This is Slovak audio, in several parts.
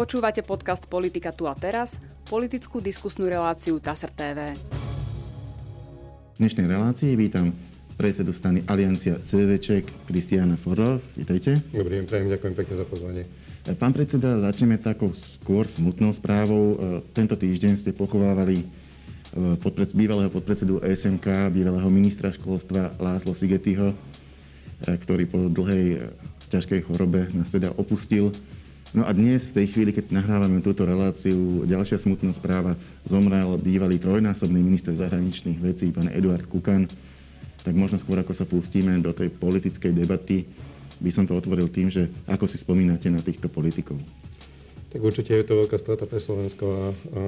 Počúvate podcast Politika tu a teraz, politickú diskusnú reláciu TASR TV. V dnešnej relácii vítam predsedu strany Aliancia CVČek Kristiana Forov. Vítajte. Dobrý deň, prajem, ďakujem pekne za pozvanie. Pán predseda, začneme takou skôr smutnou správou. Tento týždeň ste pochovávali podpred, bývalého podpredsedu SMK, bývalého ministra školstva Láslo Sigetiho, ktorý po dlhej ťažkej chorobe nás teda opustil. No a dnes, v tej chvíli, keď nahrávame túto reláciu, ďalšia smutná správa, zomrel bývalý trojnásobný minister zahraničných vecí, pán Eduard Kukan. Tak možno skôr, ako sa pustíme do tej politickej debaty, by som to otvoril tým, že ako si spomínate na týchto politikov. Tak určite je to veľká strata pre Slovensko a, a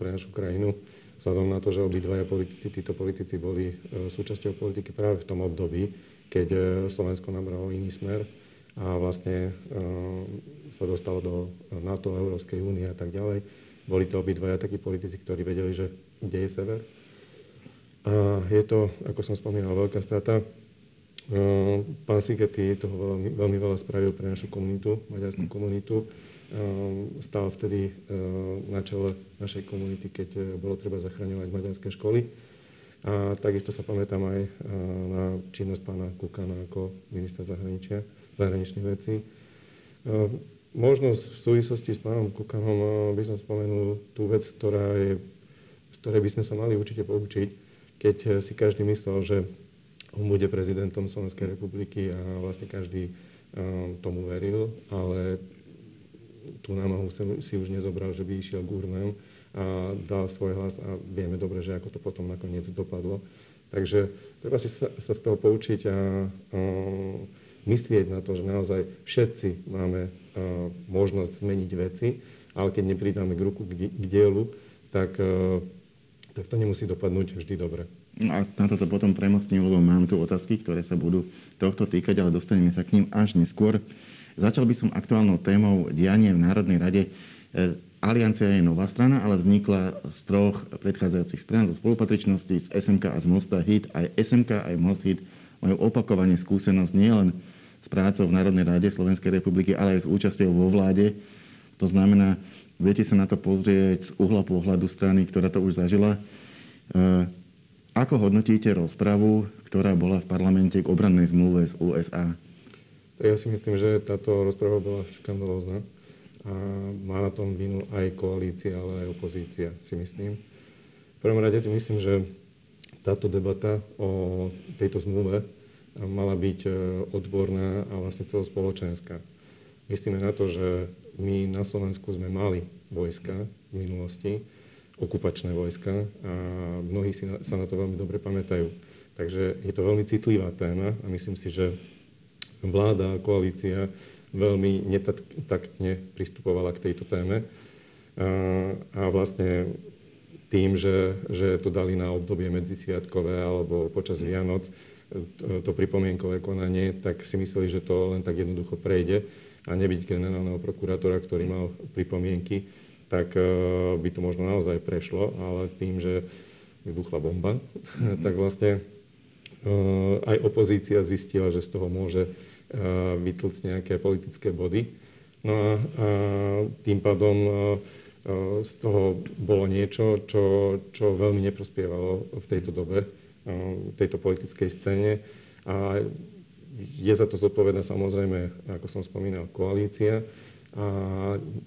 pre našu krajinu. Vzhľadom na to, že obidvaja politici, títo politici boli e, súčasťou politiky práve v tom období, keď e, Slovensko nabralo iný smer a vlastne uh, sa dostalo do NATO, Európskej únie a tak ďalej. Boli to obidvaja takí politici, ktorí vedeli, že kde je sever. A je to, ako som spomínal, veľká strata. Uh, pán Sigeti toho veľmi, veľmi veľa spravil pre našu komunitu, maďarskú komunitu. Uh, stál vtedy na čele našej komunity, keď bolo treba zachraňovať maďarské školy. A takisto sa pamätám aj na činnosť pána Kukana ako ministra zahraničia zahraničných vecí. Možno v súvislosti s pánom Kukanom by som spomenul tú vec, ktorá je, z ktorej by sme sa mali určite poučiť, keď si každý myslel, že on bude prezidentom Slovenskej republiky a vlastne každý tomu veril, ale tú námahu si už nezobral, že by išiel k urnám a dal svoj hlas a vieme dobre, že ako to potom nakoniec dopadlo. Takže treba si sa, sa z toho poučiť a, a myslieť na to, že naozaj všetci máme uh, možnosť zmeniť veci, ale keď nepridáme k ruku k, dielu, tak, uh, tak to nemusí dopadnúť vždy dobre. No a na toto potom premostím, lebo mám tu otázky, ktoré sa budú tohto týkať, ale dostaneme sa k ním až neskôr. Začal by som aktuálnou témou dianie v Národnej rade. E, Aliancia je nová strana, ale vznikla z troch predchádzajúcich strán, zo spolupatričnosti, z SMK a z Mosta HIT. Aj SMK, aj Most HIT majú opakovane skúsenosť nielen s prácou v Národnej rade Slovenskej republiky, ale aj s účasťou vo vláde. To znamená, viete sa na to pozrieť z uhla pohľadu strany, ktorá to už zažila. E, ako hodnotíte rozpravu, ktorá bola v parlamente k obrannej zmluve z USA? Ja si myslím, že táto rozprava bola škandalózna a má na tom vinu aj koalícia, ale aj opozícia, si myslím. V prvom rade si myslím, že táto debata o tejto zmluve mala byť e, odborná a vlastne celospoločenská. Myslíme na to, že my na Slovensku sme mali vojska v minulosti, okupačné vojska a mnohí si na, sa na to veľmi dobre pamätajú. Takže je to veľmi citlivá téma a myslím si, že vláda a koalícia veľmi netaktne pristupovala k tejto téme. A, a vlastne tým, že, že to dali na obdobie medzisviatkové alebo počas Vianoc, to pripomienkové konanie, tak si mysleli, že to len tak jednoducho prejde a nebyť generálneho prokurátora, ktorý mal pripomienky, tak e, by to možno naozaj prešlo, ale tým, že vybuchla bomba, mm-hmm. tak vlastne e, aj opozícia zistila, že z toho môže e, vytlcť nejaké politické body. No a, a tým pádom z toho bolo niečo, čo, čo veľmi neprospievalo v tejto dobe tejto politickej scéne. A je za to zodpovedná samozrejme, ako som spomínal, koalícia. A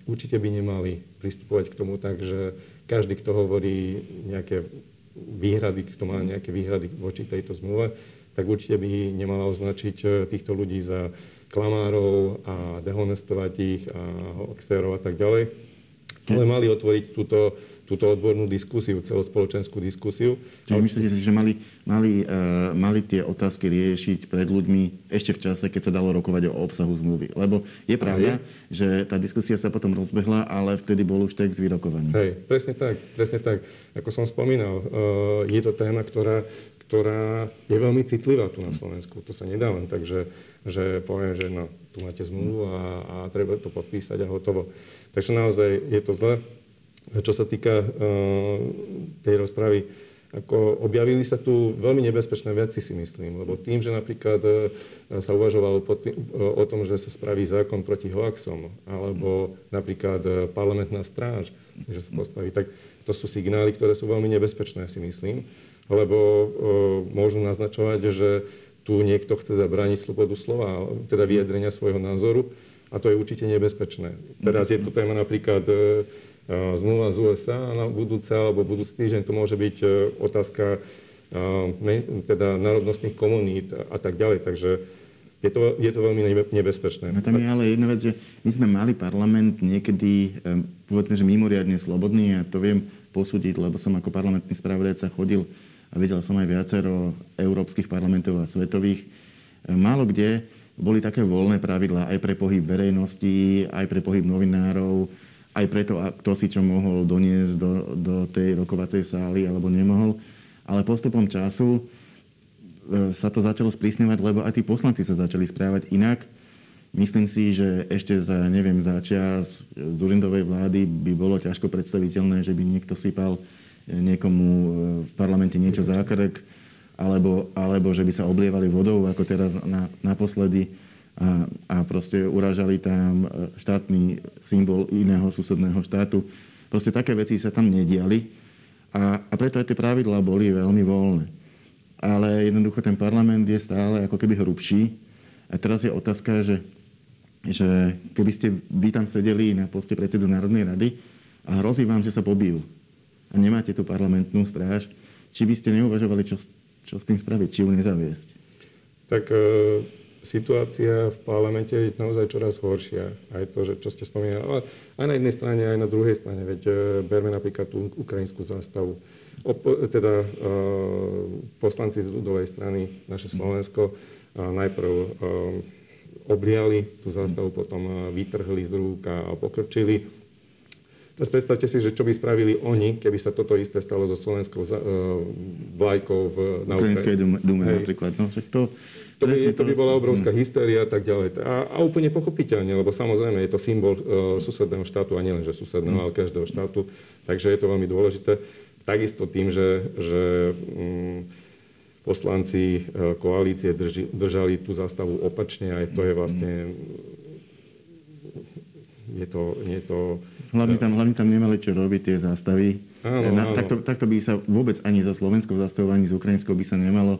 určite by nemali pristupovať k tomu tak, že každý, kto hovorí nejaké výhrady, kto má nejaké výhrady voči tejto zmluve, tak určite by nemala označiť e, týchto ľudí za klamárov a dehonestovať ich a hoaxérov a tak ďalej. Ale mali otvoriť túto túto odbornú diskusiu, celospoločenskú diskusiu. Čiže myslíte si, že mali, mali, uh, mali tie otázky riešiť pred ľuďmi ešte v čase, keď sa dalo rokovať o obsahu zmluvy? Lebo je pravda, je. že tá diskusia sa potom rozbehla, ale vtedy bol už text vyrokovaný. Hej, presne tak, presne tak. Ako som spomínal, uh, je to téma, ktorá, ktorá je veľmi citlivá tu na Slovensku. To sa nedá len tak, že, že poviem, že no, tu máte zmluvu a, a treba to podpísať a hotovo. Takže naozaj je to zle. Čo sa týka uh, tej rozpravy ako objavili sa tu veľmi nebezpečné veci, si myslím, lebo tým, že napríklad e, sa uvažovalo o tom, že sa spraví zákon proti hoaxom, alebo napríklad e, parlamentná stráž, že sa postaví, tak to sú signály, ktoré sú veľmi nebezpečné, si myslím, lebo e, môžu naznačovať, že tu niekto chce zabrániť slobodu slova, teda vyjadrenia svojho názoru a to je určite nebezpečné. Teraz je to téma napríklad zmluva z USA a na budúce alebo budúci týždeň to môže byť e, otázka teda národnostných komunít a tak ďalej. Takže je to, je to veľmi nebezpečné. No tam je ale jedna vec, že my sme mali parlament niekedy, povedzme, že mimoriadne slobodný a to viem posúdiť, lebo som ako parlamentný spravodajca chodil a videl som aj viacero európskych parlamentov a svetových. Málo kde boli také voľné pravidlá aj pre pohyb verejnosti, aj pre pohyb novinárov, aj preto, kto si čo mohol doniesť do, do tej rokovacej sály alebo nemohol. Ale postupom času e, sa to začalo sprísňovať, lebo aj tí poslanci sa začali správať inak. Myslím si, že ešte za, neviem, za čas Zurindovej vlády by bolo ťažko predstaviteľné, že by niekto sypal e, niekomu e, v parlamente niečo zákrk, alebo, alebo že by sa oblievali vodou, ako teraz na, naposledy a, a proste uražali tam e, štátny symbol iného susedného štátu. Proste také veci sa tam nediali a, a preto aj tie pravidlá boli veľmi voľné. Ale jednoducho ten parlament je stále ako keby hrubší. A teraz je otázka, že, že keby ste vy tam sedeli na poste predsedu Národnej rady a hrozí vám, že sa pobijú a nemáte tú parlamentnú stráž, či by ste neuvažovali, čo, čo s tým spraviť, či ju nezaviesť? Tak e, situácia v parlamente je naozaj čoraz horšia. Aj to, že čo ste spomínali. Ale aj na jednej strane, aj na druhej strane. Veď e, berme napríklad tú ukrajinskú zástavu. Opo- teda uh, poslanci z ľudovej strany, naše Slovensko, uh, najprv uh, obliali tú zástavu, potom vytrhli z rúk a pokrčili. Teraz predstavte si, že čo by spravili oni, keby sa toto isté stalo so slovenskou vlajkou v, na Ukrajinskej dume napríklad. No, to, to by, to by bola obrovská hmm. hysteria a tak ďalej. A, a úplne pochopiteľne, lebo samozrejme je to symbol uh, susedného štátu a nielen, že susedného, hmm. ale každého štátu. Takže je to veľmi dôležité. Takisto tým, že, že um, poslanci uh, koalície drži, držali tú zástavu opačne, aj to je vlastne... Je to, je to Hlavne tam, hlavne tam nemali čo robiť tie zástavy. Áno, Na, áno. Takto, takto by sa vôbec ani so slovenskou zástavou, ani s ukrajinskou by sa nemalo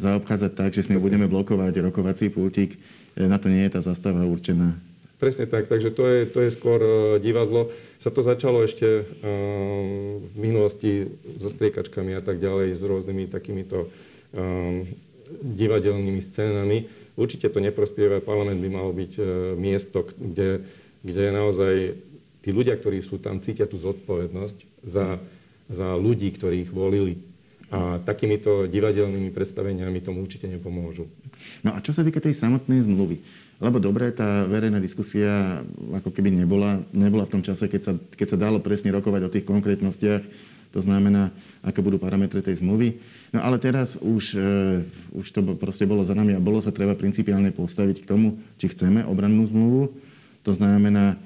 zaobchádzať tak, že s ňou budeme blokovať rokovací pultík. E, na to nie je tá zastava určená. Presne tak, takže to je, to je skôr uh, divadlo. Sa to začalo ešte uh, v minulosti so striekačkami a tak ďalej, s rôznymi takýmito um, divadelnými scénami. Určite to neprospieva. Parlament by malo byť uh, miesto, kde, kde naozaj tí ľudia, ktorí sú tam, cítia tú zodpovednosť za, za ľudí, ktorých volili. A takýmito divadelnými predstaveniami tomu určite nepomôžu. No a čo sa týka tej samotnej zmluvy? Lebo dobre, tá verejná diskusia ako keby nebola, nebola v tom čase, keď sa, keď sa dalo presne rokovať o tých konkrétnostiach, to znamená, aké budú parametre tej zmluvy. No ale teraz už, e, už to proste bolo za nami a bolo sa treba principiálne postaviť k tomu, či chceme obrannú zmluvu. To znamená,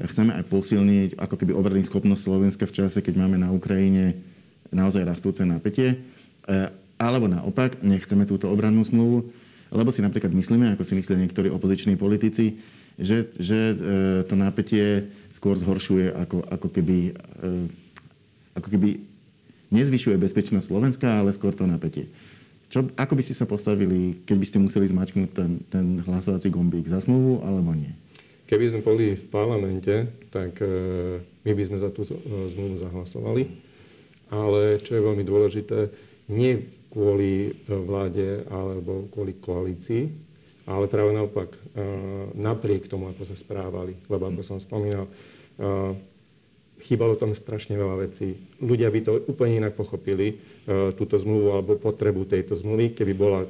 chceme aj posilniť ako keby obrannú schopnosť Slovenska v čase, keď máme na Ukrajine naozaj rastúce napätie. E, alebo naopak, nechceme túto obrannú zmluvu, lebo si napríklad myslíme, ako si myslia niektorí opoziční politici, že, že e, to napätie skôr zhoršuje, ako, ako, keby, e, ako keby nezvyšuje bezpečnosť Slovenska, ale skôr to napätie. Čo, ako by ste sa postavili, keď by ste museli zmačknúť ten, ten hlasovací gombík za zmluvu, alebo nie? Keby sme boli v parlamente, tak my by sme za tú zmluvu zahlasovali ale čo je veľmi dôležité, nie kvôli e, vláde alebo kvôli koalícii, ale práve naopak e, napriek tomu, ako sa správali. Lebo ako som spomínal, e, chýbalo tam strašne veľa vecí. Ľudia by to úplne inak pochopili, túto zmluvu alebo potrebu tejto zmluvy, keby bola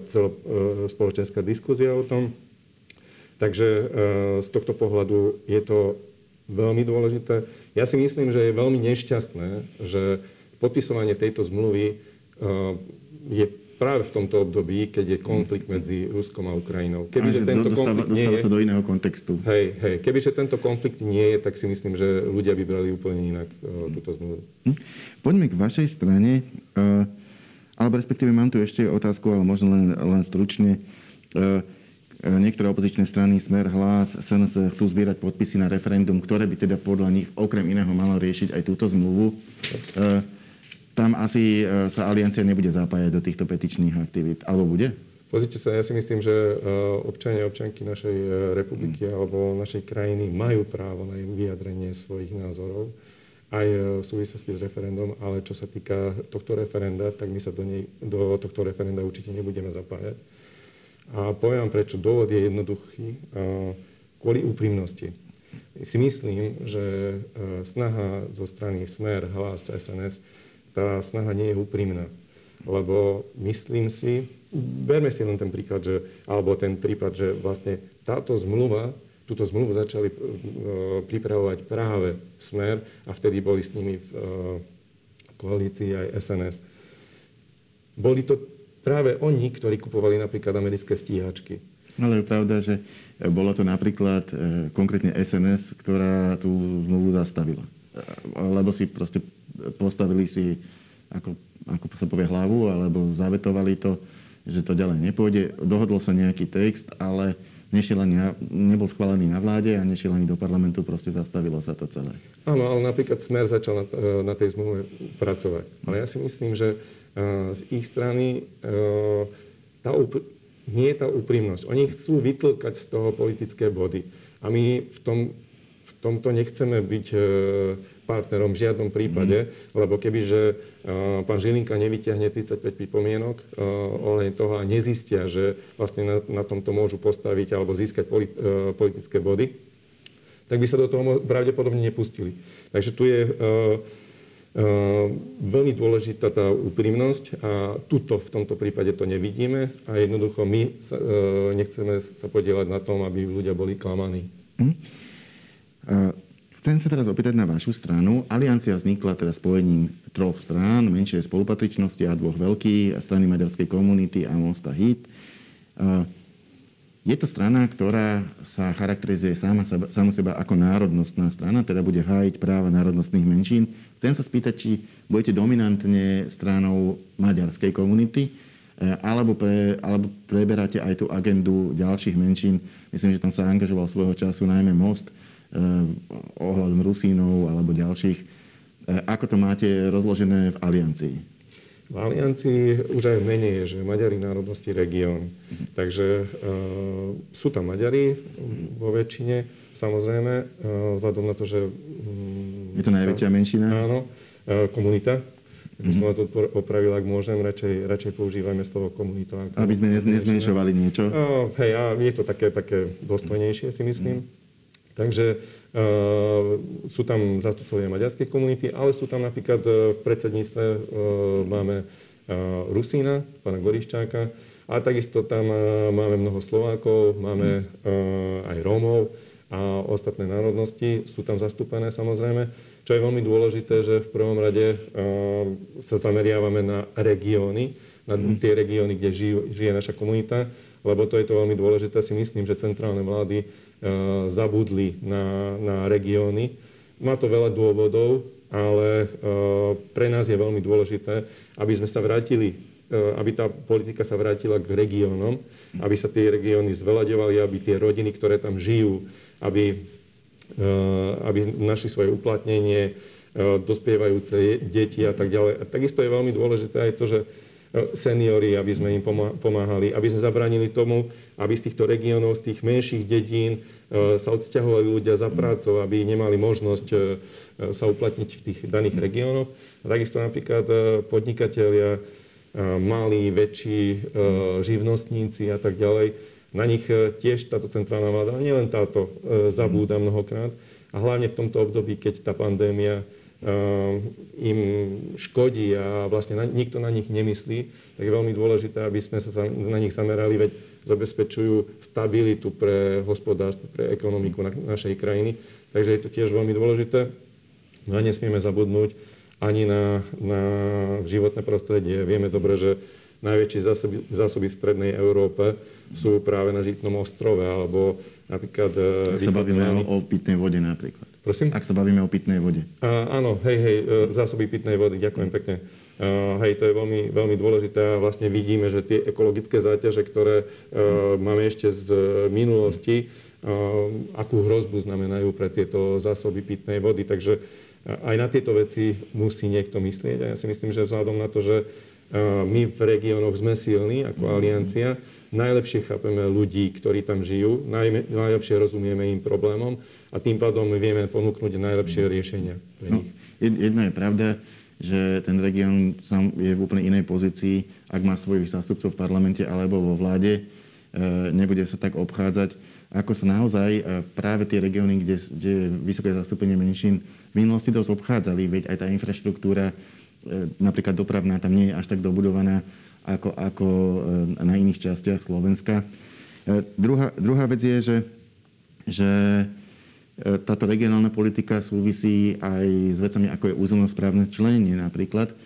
spoločenská diskúzia o tom. Takže z tohto pohľadu je to veľmi dôležité. Ja si myslím, že je veľmi nešťastné, že podpisovanie tejto zmluvy eh, je práve v tomto období, keď je konflikt medzi Ruskom a Ukrajinou. Kebyže tento dostáva, konflikt dostáva nie je, sa do iného kontextu. Hej, hej, kebyže tento konflikt nie je, tak si myslím, že ľudia by brali úplne inak uh, túto zmluvu. Hm. Poďme k vašej strane. Uh, alebo respektíve mám tu ešte otázku, ale možno len, len stručne. Uh, Niektoré opozičné strany, Smer, Hlas, SNS chcú zbierať podpisy na referendum, ktoré by teda podľa nich okrem iného malo riešiť aj túto zmluvu. Tam asi sa aliancia nebude zapájať do týchto petičných aktivít. Alebo bude? Pozrite sa, ja si myslím, že občania a občanky našej republiky alebo našej krajiny majú právo na vyjadrenie svojich názorov aj v súvislosti s referendum, ale čo sa týka tohto referenda, tak my sa do, nej, do tohto referenda určite nebudeme zapájať. A poviem prečo. Dôvod je jednoduchý. Kvôli úprimnosti. Si myslím, že snaha zo strany Smer, Hlas, SNS, tá snaha nie je úprimná. Lebo myslím si, berme si len ten príklad, že, alebo ten prípad, že vlastne táto zmluva, túto zmluvu začali pripravovať práve Smer a vtedy boli s nimi v koalícii aj SNS. Boli to práve oni, ktorí kupovali napríklad americké stíhačky. Ale je pravda, že bolo to napríklad e, konkrétne SNS, ktorá tú zmluvu zastavila. E, lebo si proste postavili si, ako, ako sa povie, hlavu, alebo zavetovali to, že to ďalej nepôjde. Dohodol sa nejaký text, ale nešiel ani na, nebol schválený na vláde a nešiel ani do parlamentu, proste zastavilo sa to celé. Áno, ale napríklad Smer začal na, na tej zmluve pracovať. Ale ja si myslím, že z ich strany tá, nie je tá úprimnosť. Oni chcú vytlkať z toho politické body. A my v, tom, v tomto nechceme byť e, partnerom v žiadnom prípade, mm. lebo kebyže pán Žilinka nevyťahne 35 pripomienok ohľadne toho a nezistia, že vlastne na, na tomto môžu postaviť alebo získať e, politické body, tak by sa do toho pravdepodobne nepustili. Takže tu je Ehm, veľmi dôležitá tá úprimnosť a tuto v tomto prípade to nevidíme a jednoducho my sa, e, nechceme sa podielať na tom, aby ľudia boli klamaní. Hm. Chcem sa teraz opýtať na vašu stranu. Aliancia vznikla teda spojením troch strán, menšej spolupatričnosti a dvoch veľkých, strany maďarskej komunity a Mosta Hit. Je to strana, ktorá sa charakterizuje sama seba, seba ako národnostná strana, teda bude hájiť práva národnostných menšín. Chcem sa spýtať, či budete dominantne stranou maďarskej komunity, eh, alebo, pre, alebo preberáte aj tú agendu ďalších menšín. Myslím, že tam sa angažoval svojho času najmä Most ohľadom Rusínov alebo ďalších. Eh, ako to máte rozložené v aliancii? V aliancii už aj menej je, že Maďari národnosti región. Takže uh, sú tam Maďari vo väčšine, samozrejme, uh, vzhľadom na to, že... Um, je to najväčšia menšina? Áno, uh, komunita. Mm-hmm. som vás opravil, ak môžem, radšej, radšej používajme slovo komunita. Aby sme nezmenšovali niečo? Uh, hej, a je to také, také dôstojnejšie, si myslím. Mm. Takže uh, sú tam zastupcovia maďarskej komunity, ale sú tam napríklad uh, v predsedníctve uh, máme uh, Rusína, pána Goriščáka, a takisto tam máme mnoho Slovákov, máme aj Rómov a ostatné národnosti sú tam zastúpené samozrejme. Čo je veľmi dôležité, že v prvom rade sa zameriavame na regióny, na mhm. tie regióny, kde žijú, žije naša komunita, lebo to je to veľmi dôležité. Si myslím, že centrálne vlády E, zabudli na, na regióny. Má to veľa dôvodov, ale e, pre nás je veľmi dôležité, aby sme sa vrátili, e, aby tá politika sa vrátila k regiónom, aby sa tie regióny zvelaďovali, aby tie rodiny, ktoré tam žijú, aby, aby našli svoje uplatnenie, dospievajúce deti a tak ďalej. A takisto je veľmi dôležité aj to, že seniory, aby sme im pomáhali, aby sme zabránili tomu, aby z týchto regiónov, z tých menších dedín e, sa odsťahovali ľudia za prácou, aby nemali možnosť e, sa uplatniť v tých daných regiónoch. Takisto napríklad e, podnikatelia, malí, väčší, živnostníci a tak ďalej, na nich tiež táto centrálna vláda, nielen táto, zabúda mnohokrát. A hlavne v tomto období, keď tá pandémia im škodí a vlastne na, nikto na nich nemyslí, tak je veľmi dôležité, aby sme sa na nich zamerali, veď zabezpečujú stabilitu pre hospodárstvo, pre ekonomiku na, našej krajiny. Takže je to tiež veľmi dôležité. No a nesmieme zabudnúť ani na, na životné prostredie. Vieme dobre, že najväčšie zásoby, zásoby v strednej Európe sú práve na Žitnom ostrove, alebo napríklad... Ak sa bavíme o, o pitnej vode napríklad. Prosím? Ak sa bavíme o pitnej vode. A, áno, hej, hej, zásoby pitnej vody, ďakujem pekne. Uh, hej, to je veľmi, veľmi dôležité a vlastne vidíme, že tie ekologické záťaže, ktoré uh, máme ešte z minulosti, uh, akú hrozbu znamenajú pre tieto zásoby pitnej vody. Takže aj na tieto veci musí niekto myslieť. A ja si myslím, že vzhľadom na to, že my v regiónoch sme silní ako aliancia, najlepšie chápeme ľudí, ktorí tam žijú, najlepšie rozumieme im problémom a tým pádom vieme ponúknuť najlepšie riešenia pre no, nich. No, jedna je pravda, že ten región je v úplne inej pozícii, ak má svojich zástupcov v parlamente alebo vo vláde, e, nebude sa tak obchádzať, ako sa naozaj e, práve tie regióny, kde, kde je vysoké zastúpenie menšín, v minulosti dosť obchádzali, veď aj tá infraštruktúra, e, napríklad dopravná, tam nie je až tak dobudovaná ako, ako na iných častiach Slovenska. Druhá, druhá vec je, že, že E, táto regionálna politika súvisí aj s vecami, ako je územnosprávne členenie napríklad.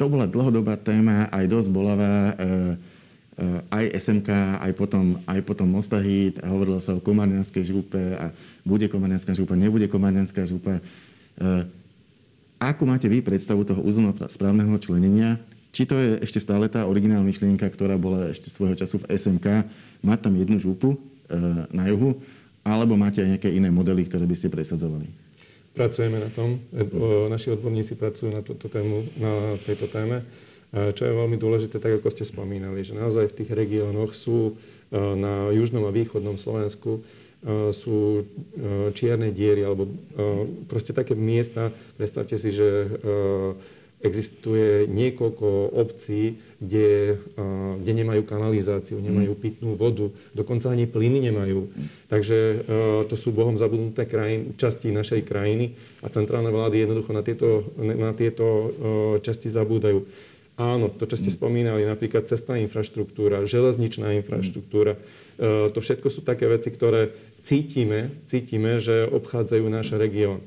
To bola dlhodobá téma, aj dosť bolavá, e, e, aj SMK, aj potom, aj potom Mostahit, a hovorilo sa o Komarnianskej župe a bude Komarnianská župa, nebude Komarnianská župa. Ako máte vy predstavu toho územnosprávneho členenia? Či to je ešte stále tá originálna myšlienka, ktorá bola ešte svojho času v SMK, mať tam jednu župu na juhu, alebo máte aj nejaké iné modely, ktoré by ste presadzovali? Pracujeme na tom. Naši odborníci pracujú na, túto tému, na tejto téme. Čo je veľmi dôležité, tak ako ste spomínali, že naozaj v tých regiónoch sú na južnom a východnom Slovensku sú čierne diery alebo proste také miesta, predstavte si, že existuje niekoľko obcí, kde, kde nemajú kanalizáciu, nemajú mm. pitnú vodu, dokonca ani plyny nemajú. Takže to sú Bohom zabudnuté krajiny, časti našej krajiny a centrálne vlády jednoducho na tieto, na tieto časti zabúdajú. Áno, to, čo ste mm. spomínali, napríklad cestná infraštruktúra, železničná infraštruktúra, to všetko sú také veci, ktoré cítime, cítime, že obchádzajú náš región.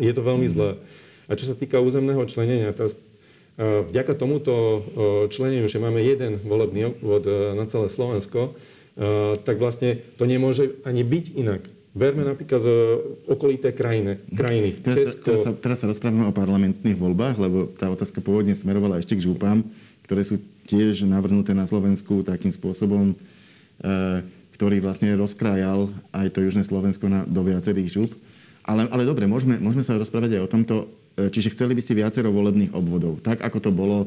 Je to veľmi mm. zlé. A čo sa týka územného členenia, teraz vďaka tomuto členeniu, že máme jeden volebný obvod na celé Slovensko, tak vlastne to nemôže ani byť inak. Verme napríklad okolité krajiny, krajiny teraz, Česko. Teraz sa, teraz sa rozprávame o parlamentných voľbách, lebo tá otázka pôvodne smerovala ešte k župám, ktoré sú tiež navrhnuté na Slovensku takým spôsobom, ktorý vlastne rozkrájal aj to južné Slovensko na, do viacerých žup. Ale, ale dobre, môžeme, môžeme sa rozprávať aj o tomto. E, čiže chceli by ste viacero volebných obvodov, tak ako to bolo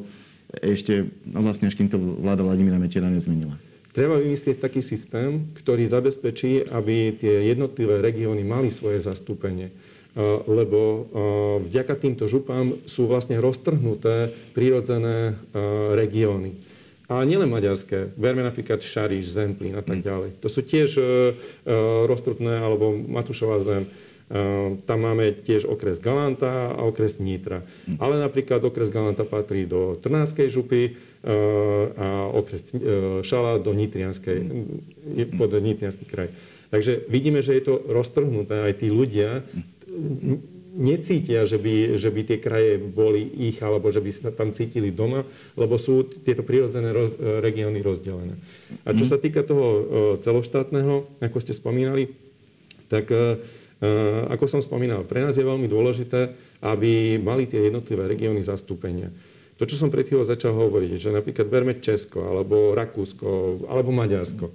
ešte, no vlastne až kým to vláda Vladimíra Mečera nezmenila. Treba vymyslieť taký systém, ktorý zabezpečí, aby tie jednotlivé regióny mali svoje zastúpenie. E, lebo e, vďaka týmto župám sú vlastne roztrhnuté prírodzené regióny. A nielen maďarské. Verme napríklad Šariš, Zemplín a tak mm. ďalej. To sú tiež roztrutné alebo Matušová zem tam máme tiež okres Galanta a okres Nitra. Ale napríklad okres Galanta patrí do Trnávskej župy ehm, a okres ehm, Šala do Nitrianskej, pod Nitrianský kraj. Takže vidíme, že je to roztrhnuté. Aj tí ľudia necítia, že by, že by tie kraje boli ich, alebo že by sa tam cítili doma, lebo sú tieto prírodzené roz, regióny rozdelené. A čo mhm. sa týka toho celoštátneho, ako ste spomínali, tak Eh, ako som spomínal, pre nás je veľmi dôležité, aby mali tie jednotlivé regióny zastúpenia. To, čo som pred chvíľou začal hovoriť, že napríklad berme Česko, alebo Rakúsko, alebo Maďarsko.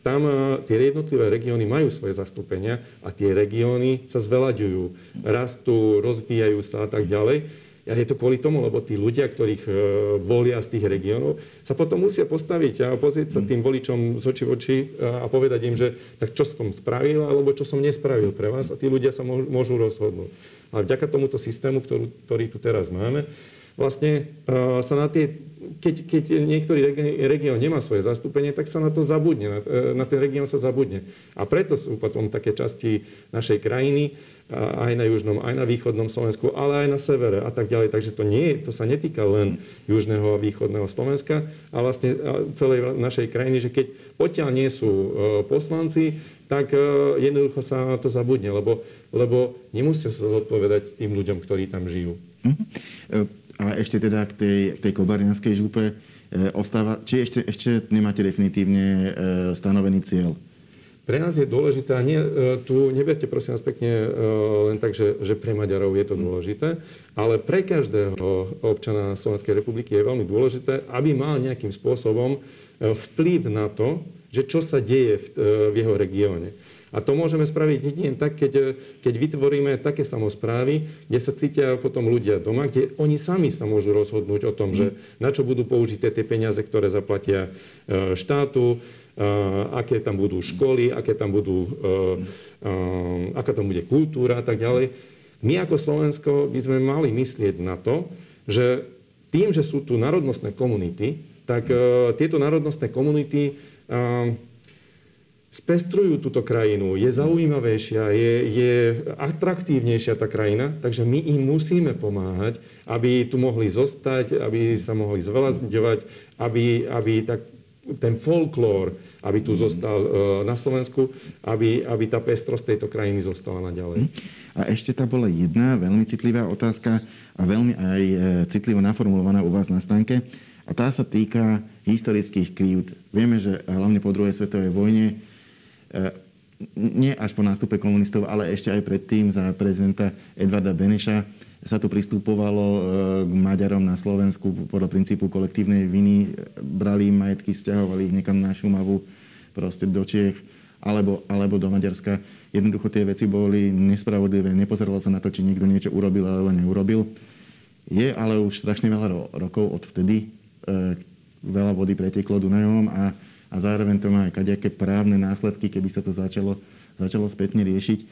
Tam eh, tie jednotlivé regióny majú svoje zastúpenia a tie regióny sa zvelaďujú, rastú, rozvíjajú sa a tak ďalej. A je to kvôli tomu, lebo tí ľudia, ktorých e, volia z tých regiónov, sa potom musia postaviť a pozrieť sa tým voličom z oči v oči a povedať im, že tak čo som spravil, alebo čo som nespravil pre vás a tí ľudia sa môžu rozhodnúť. Ale vďaka tomuto systému, ktorý, ktorý tu teraz máme, vlastne uh, sa na tie, keď, keď niektorý región nemá svoje zastúpenie, tak sa na to zabudne, na, e, na ten región sa zabudne. A preto sú potom také časti našej krajiny, aj na južnom, aj na východnom Slovensku, ale aj na severe a tak ďalej. Takže to, nie, to sa netýka len južného a východného Slovenska, ale vlastne celej našej krajiny, že keď potiaľ nie sú e, poslanci, tak jednoducho sa na to zabudne, lebo, lebo nemusia sa zodpovedať tým ľuďom, ktorí tam žijú. Mm-hmm. A ešte teda k tej, k tej kobarnianskej župe. ostáva, či ešte, ešte nemáte definitívne stanovený cieľ? Pre nás je dôležité, a nie, tu neberte prosím vás pekne len tak, že, že pre Maďarov je to dôležité, ale pre každého občana Slovenskej republiky je veľmi dôležité, aby mal nejakým spôsobom vplyv na to, že čo sa deje v, v jeho regióne. A to môžeme spraviť jedine tak, keď, keď vytvoríme také samozprávy, kde sa cítia potom ľudia doma, kde oni sami sa môžu rozhodnúť o tom, že na čo budú použité tie peniaze, ktoré zaplatia e, štátu, e, aké tam budú školy, aké tam budú, e, aká tam bude kultúra a tak ďalej. My ako Slovensko by sme mali myslieť na to, že tým, že sú tu národnostné komunity, tak tieto národnostné komunity spestrujú túto krajinu, je zaujímavejšia, je, je atraktívnejšia tá krajina, takže my im musíme pomáhať, aby tu mohli zostať, aby sa mohli zveľazňovať, aby, aby tak, ten folklór, aby tu zostal uh, na Slovensku, aby, aby tá pestrosť tejto krajiny zostala naďalej. A ešte tam bola jedna veľmi citlivá otázka a veľmi aj e, citlivo naformulovaná u vás na stránke. A tá sa týka historických krívd. Vieme, že hlavne po druhej svetovej vojne E, nie až po nástupe komunistov, ale ešte aj predtým za prezidenta Edvarda Beneša sa tu pristupovalo e, k Maďarom na Slovensku podľa princípu kolektívnej viny. Brali im majetky, stiahovali ich niekam na Šumavu, proste do Čiech alebo, alebo do Maďarska. Jednoducho tie veci boli nespravodlivé. Nepozeralo sa na to, či niekto niečo urobil alebo neurobil. Je ale už strašne veľa ro- rokov od vtedy. E, veľa vody preteklo Dunajom a a zároveň to má aj kadejaké právne následky, keby sa to začalo, začalo spätne riešiť.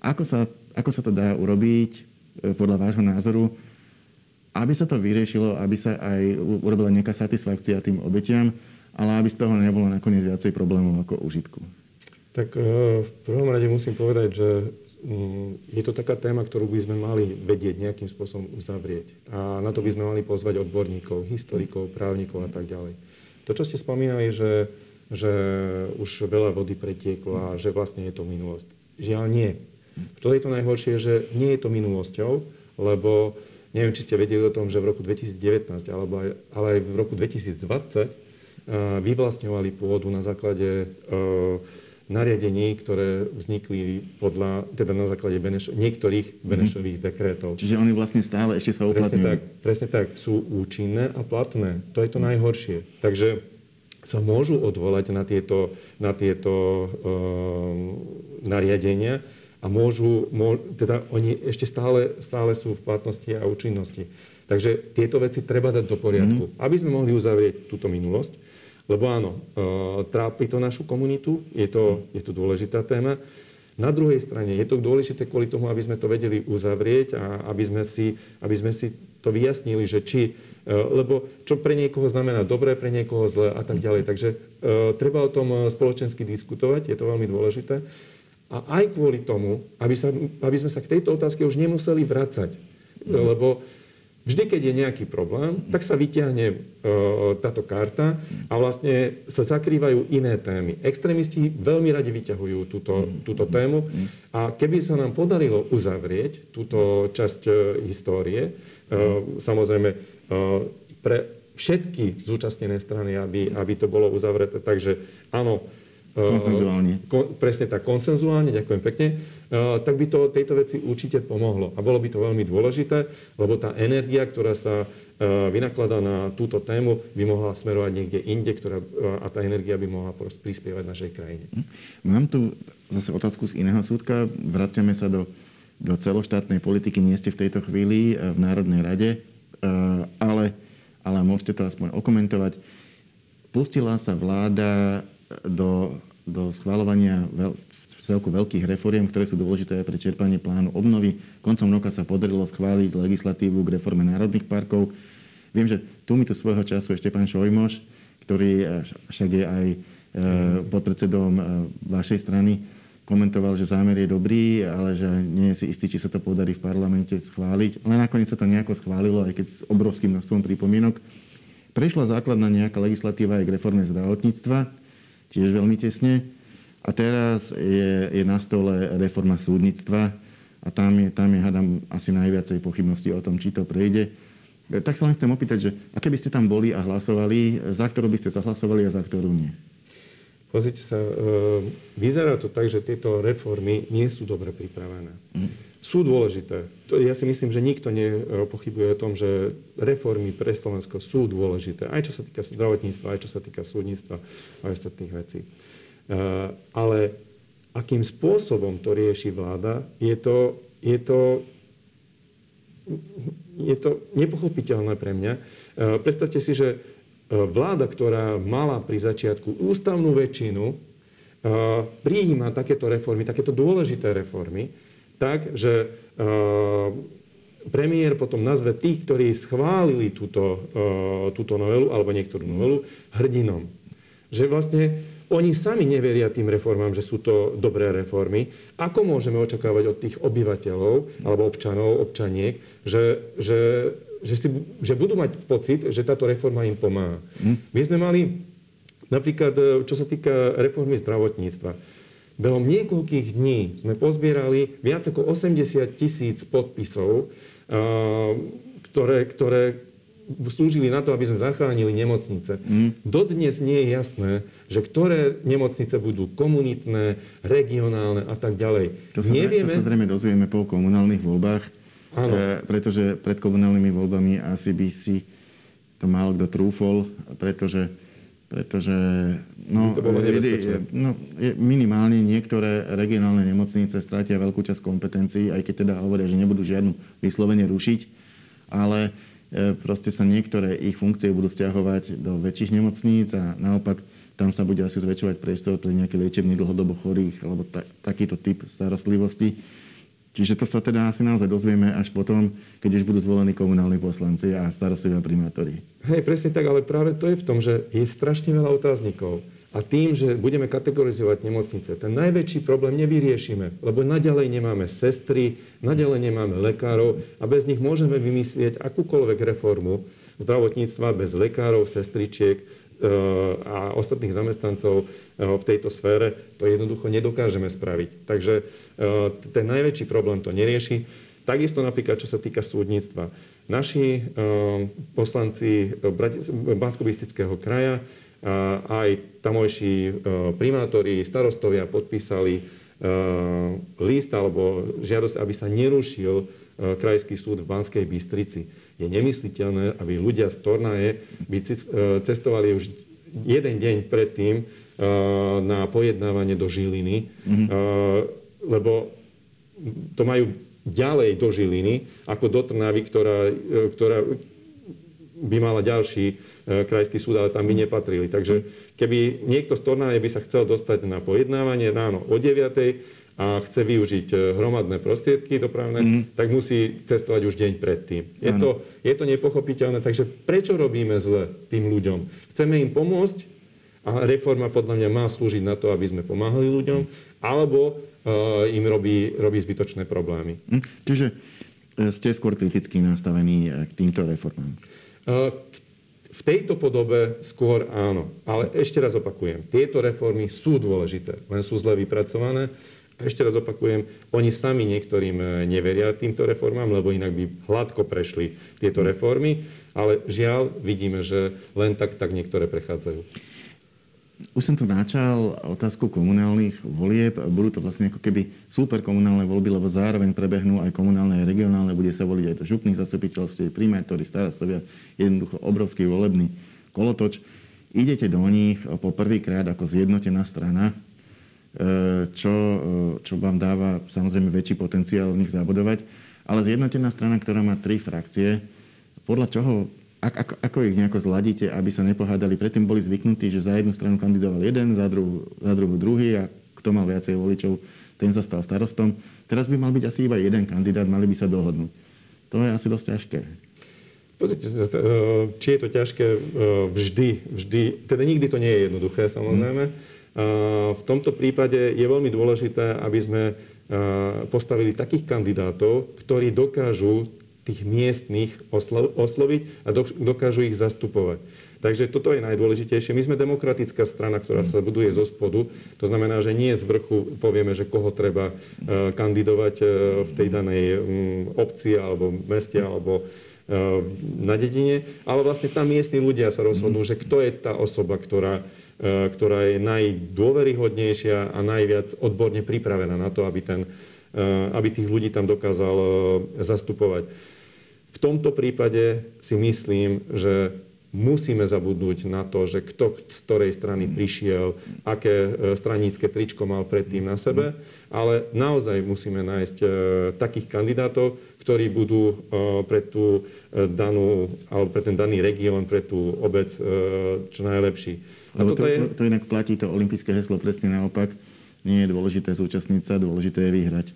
Ako sa, ako sa to dá urobiť e, podľa vášho názoru, aby sa to vyriešilo, aby sa aj urobila nejaká satisfakcia tým obetiam, ale aby z toho nebolo nakoniec viacej problémov ako užitku? Tak e, v prvom rade musím povedať, že mm, je to taká téma, ktorú by sme mali vedieť nejakým spôsobom uzavrieť. A na to by sme mali pozvať odborníkov, historikov, právnikov a tak ďalej. To, čo ste spomínali, že, že už veľa vody pretieklo a že vlastne je to minulosť. Žiaľ nie. To je to najhoršie, že nie je to minulosťou, lebo neviem, či ste vedeli o tom, že v roku 2019 alebo aj, ale aj v roku 2020 uh, vyvlastňovali pôdu na základe uh, nariadení, ktoré vznikli podľa, teda na základe Beneš, niektorých mhm. Benešových mm-hmm. dekrétov. Čiže oni vlastne stále ešte sa uplatňujú. Presne tak, presne tak, sú účinné a platné. To je to mm. najhoršie. Takže sa môžu odvolať na tieto, na tieto uh, nariadenia a môžu, mô, teda oni ešte stále, stále sú v platnosti a účinnosti. Takže tieto veci treba dať do poriadku, mm-hmm. aby sme mohli uzavrieť túto minulosť. Lebo áno, uh, trápi to našu komunitu, je to, je to dôležitá téma. Na druhej strane je to dôležité kvôli tomu, aby sme to vedeli uzavrieť a aby sme si, aby sme si to vyjasnili, že či E, lebo čo pre niekoho znamená dobré, pre niekoho zlé a tak ďalej. Takže e, treba o tom e, spoločensky diskutovať, je to veľmi dôležité. A aj kvôli tomu, aby, sa, aby sme sa k tejto otázke už nemuseli vracať. Lebo vždy, keď je nejaký problém, tak sa vyťahne e, táto karta a vlastne sa zakrývajú iné témy. Extrémisti veľmi radi vyťahujú túto, túto tému a keby sa nám podarilo uzavrieť túto časť e, histórie, e, samozrejme pre všetky zúčastnené strany, aby, aby to bolo uzavreté. Takže áno, Konsenzuálne. Kon, presne tak, konsenzuálne, ďakujem pekne. Uh, tak by to tejto veci určite pomohlo. A bolo by to veľmi dôležité, lebo tá energia, ktorá sa uh, vynakladá na túto tému, by mohla smerovať niekde inde, ktorá, uh, a tá energia by mohla prispievať našej krajine. Hm. Mám tu zase otázku z iného súdka. Vraciame sa do, do celoštátnej politiky. Nie ste v tejto chvíli v Národnej rade. Eh, ale, ale môžete to aspoň okomentovať. Pustila sa vláda do, do schváľovania veľ, celku veľkých reforiem, ktoré sú dôležité pre čerpanie plánu obnovy. Koncom roka sa podarilo schváliť legislatívu k reforme národných parkov. Viem, že tu mi tu svojho času ešte pán Šojmoš, ktorý však je aj eh, podpredsedom eh, vašej strany, komentoval, že zámer je dobrý, ale že nie je si istý, či sa to podarí v parlamente schváliť. Ale nakoniec sa to nejako schválilo, aj keď s obrovským množstvom pripomienok. Prešla základná nejaká legislatíva aj k reforme zdravotníctva, tiež veľmi tesne. A teraz je, je na stole reforma súdnictva a tam je, tam je, hádam, asi najviacej pochybností o tom, či to prejde. Tak sa len chcem opýtať, že aké by ste tam boli a hlasovali, za ktorú by ste zahlasovali a za ktorú nie? Pozrite sa, e, vyzerá to tak, že tieto reformy nie sú dobre pripravené. Mm. Sú dôležité. Ja si myslím, že nikto nepochybuje o tom, že reformy pre Slovensko sú dôležité. Aj čo sa týka zdravotníctva, aj čo sa týka súdnictva a ostatných vecí. E, ale akým spôsobom to rieši vláda, je to, je to, je to nepochopiteľné pre mňa. E, predstavte si, že vláda, ktorá mala pri začiatku ústavnú väčšinu, prijíma takéto reformy, takéto dôležité reformy, tak, že premiér potom nazve tých, ktorí schválili túto, túto novelu alebo niektorú novelu hrdinom. Že vlastne oni sami neveria tým reformám, že sú to dobré reformy. Ako môžeme očakávať od tých obyvateľov alebo občanov, občaniek, že, že že, si, že budú mať pocit, že táto reforma im pomáha. Hm. My sme mali napríklad, e, čo sa týka reformy zdravotníctva, behom niekoľkých dní sme pozbierali viac ako 80 tisíc podpisov, ktoré, ktoré slúžili na to, aby sme zachránili nemocnice. Mm. Dodnes nie je jasné, že ktoré nemocnice budú komunitné, regionálne a tak ďalej. To sa, Nevieme... to sa zrejme dozvieme po komunálnych voľbách. Áno. E, pretože pred komunálnymi voľbami asi by si to málo kto trúfol, pretože, pretože no, to bolo je, no, minimálne niektoré regionálne nemocnice stratia veľkú časť kompetencií, aj keď teda hovoria, že nebudú žiadnu vyslovene rušiť, ale e, proste sa niektoré ich funkcie budú stiahovať do väčších nemocníc a naopak tam sa bude asi zväčšovať priestor pre nejaké liečebne dlhodobo chorých alebo ta, takýto typ starostlivosti. Čiže to sa teda asi naozaj dozvieme až potom, keď už budú zvolení komunálni poslanci a starostlivia primátori. Hej, presne tak, ale práve to je v tom, že je strašne veľa otáznikov. A tým, že budeme kategorizovať nemocnice, ten najväčší problém nevyriešime, lebo naďalej nemáme sestry, naďalej nemáme lekárov a bez nich môžeme vymyslieť akúkoľvek reformu zdravotníctva bez lekárov, sestričiek, a ostatných zamestnancov eh, v tejto sfére, to jednoducho nedokážeme spraviť. Takže eh, ten najväčší problém to nerieši. Takisto napríklad, čo sa týka súdnictva. Naši eh, poslanci bansko kraja aj tamojší primátori, starostovia podpísali list alebo žiadosť, aby sa nerušil krajský súd v Banskej Bystrici je nemysliteľné, aby ľudia z Tornaje by e, cestovali už jeden deň predtým e, na pojednávanie do Žiliny, mm-hmm. lebo to majú ďalej do Žiliny ako do Trnavy, ktorá, ktorá by mala ďalší krajský súd, ale tam by nepatrili. Takže keby niekto z Tornáje by sa chcel dostať na pojednávanie ráno o 9 a chce využiť e, hromadné prostriedky dopravné, mm. tak musí cestovať už deň predtým. Je to, je to nepochopiteľné, takže prečo robíme zle tým ľuďom? Chceme im pomôcť a reforma podľa mňa má slúžiť na to, aby sme pomáhali ľuďom, alebo uh, im robí, robí zbytočné problémy. Mm. Čiže e, ste skôr kriticky nastavení k týmto reformám? Uh, v tejto podobe skôr áno. Ale ešte raz opakujem, tieto reformy sú dôležité, len sú zle vypracované ešte raz opakujem, oni sami niektorým e, neveria týmto reformám, lebo inak by hladko prešli tieto reformy, ale žiaľ vidíme, že len tak, tak niektoré prechádzajú. Už som tu načal otázku komunálnych volieb. Budú to vlastne ako keby super komunálne voľby, lebo zároveň prebehnú aj komunálne a regionálne. Bude sa voliť aj do župných zastupiteľstiev, primátori, starostovia. Jednoducho obrovský volebný kolotoč. Idete do nich po prvýkrát ako zjednotená strana. E, čo, e, čo vám dáva samozrejme väčší potenciál v nich zabudovať. Ale zjednotená strana, ktorá má tri frakcie, podľa čoho, ako, ako ich nejako zladíte, aby sa nepohádali? Predtým boli zvyknutí, že za jednu stranu kandidoval jeden, za druhú, za druhú druhý a kto mal viacej voličov, ten sa stal starostom. Teraz by mal byť asi iba jeden kandidát, mali by sa dohodnúť. To je asi dosť ťažké. Pozrite sa, e, či je to ťažké vždy, vždy, teda nikdy to nie je jednoduché samozrejme. Hmm v tomto prípade je veľmi dôležité, aby sme postavili takých kandidátov, ktorí dokážu tých miestnych osloviť a dokážu ich zastupovať. Takže toto je najdôležitejšie. My sme demokratická strana, ktorá sa buduje zo spodu. To znamená, že nie z vrchu povieme, že koho treba kandidovať v tej danej obci alebo meste alebo na dedine, ale vlastne tam miestni ľudia sa rozhodnú, že kto je tá osoba, ktorá, ktorá je najdôveryhodnejšia a najviac odborne pripravená na to, aby, ten, aby tých ľudí tam dokázal zastupovať. V tomto prípade si myslím, že musíme zabudnúť na to, že kto z ktorej strany prišiel, aké e, stranícke tričko mal predtým na sebe, ale naozaj musíme nájsť e, takých kandidátov, ktorí budú e, pre tú danú, alebo pre ten daný región, pre tú obec čo najlepší. Lebo to, je... to inak platí to olympijské heslo presne naopak. Nie je dôležité zúčastniť sa, dôležité je vyhrať.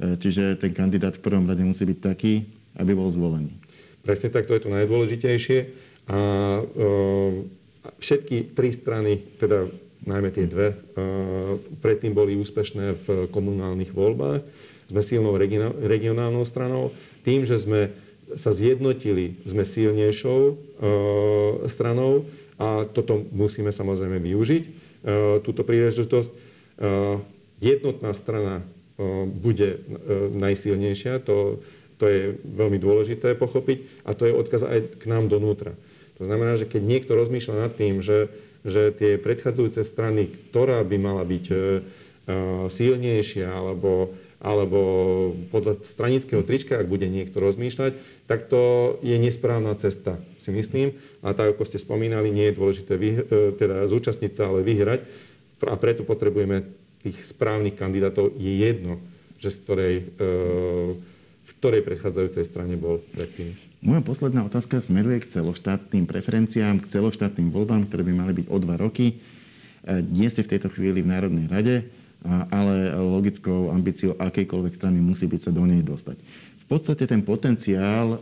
Čiže ten kandidát v prvom rade musí byť taký, aby bol zvolený. Presne tak, to je to najdôležitejšie. A všetky tri strany, teda najmä tie dve, predtým boli úspešné v komunálnych voľbách. Sme silnou regionálnou stranou. Tým, že sme sa zjednotili, sme silnejšou stranou a toto musíme samozrejme využiť, túto príležitosť. Jednotná strana bude najsilnejšia, to, to je veľmi dôležité pochopiť a to je odkaz aj k nám donútra. To znamená, že keď niekto rozmýšľa nad tým, že, že tie predchádzajúce strany, ktorá by mala byť e, e, silnejšia alebo, alebo podľa stranického trička, ak bude niekto rozmýšľať, tak to je nesprávna cesta, si myslím. A tak, ako ste spomínali, nie je dôležité vy, e, teda zúčastniť sa, ale vyhrať. A preto potrebujeme tých správnych kandidátov. Je jedno, že z ktorej, v ktorej predchádzajúcej strane bol predtým. Moja posledná otázka smeruje k celoštátnym preferenciám, k celoštátnym voľbám, ktoré by mali byť o dva roky. E, nie ste v tejto chvíli v Národnej rade, ale logickou ambíciou akejkoľvek strany musí byť sa do nej dostať. V podstate ten potenciál e,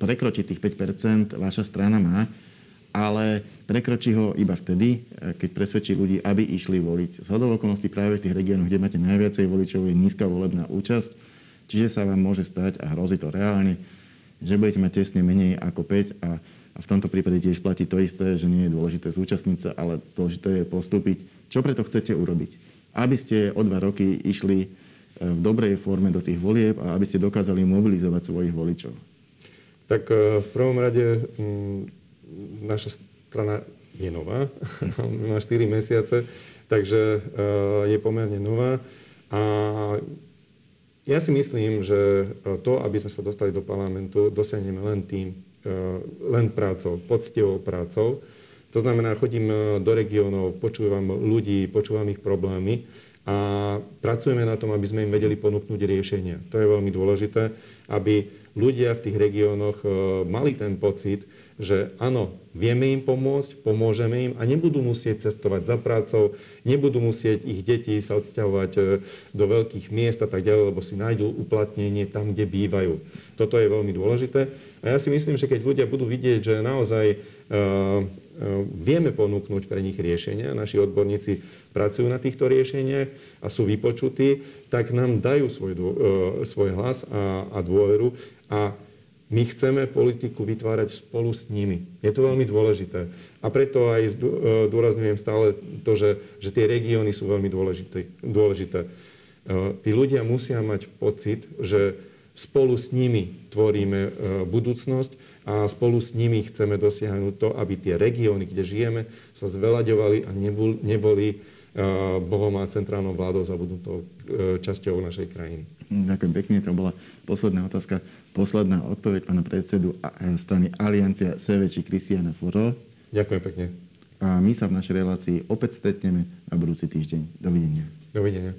prekročiť tých 5% vaša strana má, ale prekročí ho iba vtedy, e, keď presvedčí ľudí, aby išli voliť. Z okolností práve v tých regiónoch, kde máte najviacej voličov, je nízka volebná účasť, čiže sa vám môže stať, a hrozí to reálne, že budete mať tesne menej ako 5 a, a v tomto prípade tiež platí to isté, že nie je dôležité zúčastniť sa, ale dôležité je postúpiť. Čo preto chcete urobiť? Aby ste o dva roky išli e, v dobrej forme do tých volieb a aby ste dokázali mobilizovať svojich voličov. Tak e, v prvom rade mm, naša strana je nová, má 4 mesiace, takže e, je pomerne nová. A ja si myslím, že to, aby sme sa dostali do parlamentu, dosiahneme len tým, len prácou, poctivou prácou. To znamená, chodím e, do regiónov, počúvam ľudí, počúvam ich problémy a pracujeme na tom, aby sme im vedeli ponúknuť riešenia. To je veľmi dôležité, aby ľudia v tých regiónoch mali ten pocit, že áno, vieme im pomôcť, pomôžeme im a nebudú musieť cestovať za prácou, nebudú musieť ich deti sa odsťahovať e, do veľkých miest a tak ďalej, lebo si nájdú uplatnenie tam, kde bývajú. Toto je veľmi dôležité. A ja si myslím, že keď ľudia budú vidieť, že naozaj uh, uh, vieme ponúknuť pre nich riešenia, naši odborníci pracujú na týchto riešeniach a sú vypočutí, tak nám dajú svoj, svoj hlas a, a dôveru a my chceme politiku vytvárať spolu s nimi. Je to veľmi dôležité. A preto aj e, dôrazňujem stále to, že, že tie regióny sú veľmi dôležité. dôležité. E, tí ľudia musia mať pocit, že spolu s nimi tvoríme e, budúcnosť a spolu s nimi chceme dosiahnuť to, aby tie regióny, kde žijeme, sa zveľaďovali a neboli Bohom a centrálnou vládou zabudnutou časťou našej krajiny. Ďakujem pekne, to bola posledná otázka. Posledná odpoveď pána predsedu strany Aliancia Seveči Kristiana Furo. Ďakujem pekne. A my sa v našej relácii opäť stretneme na budúci týždeň. Dovidenia. Dovidenia.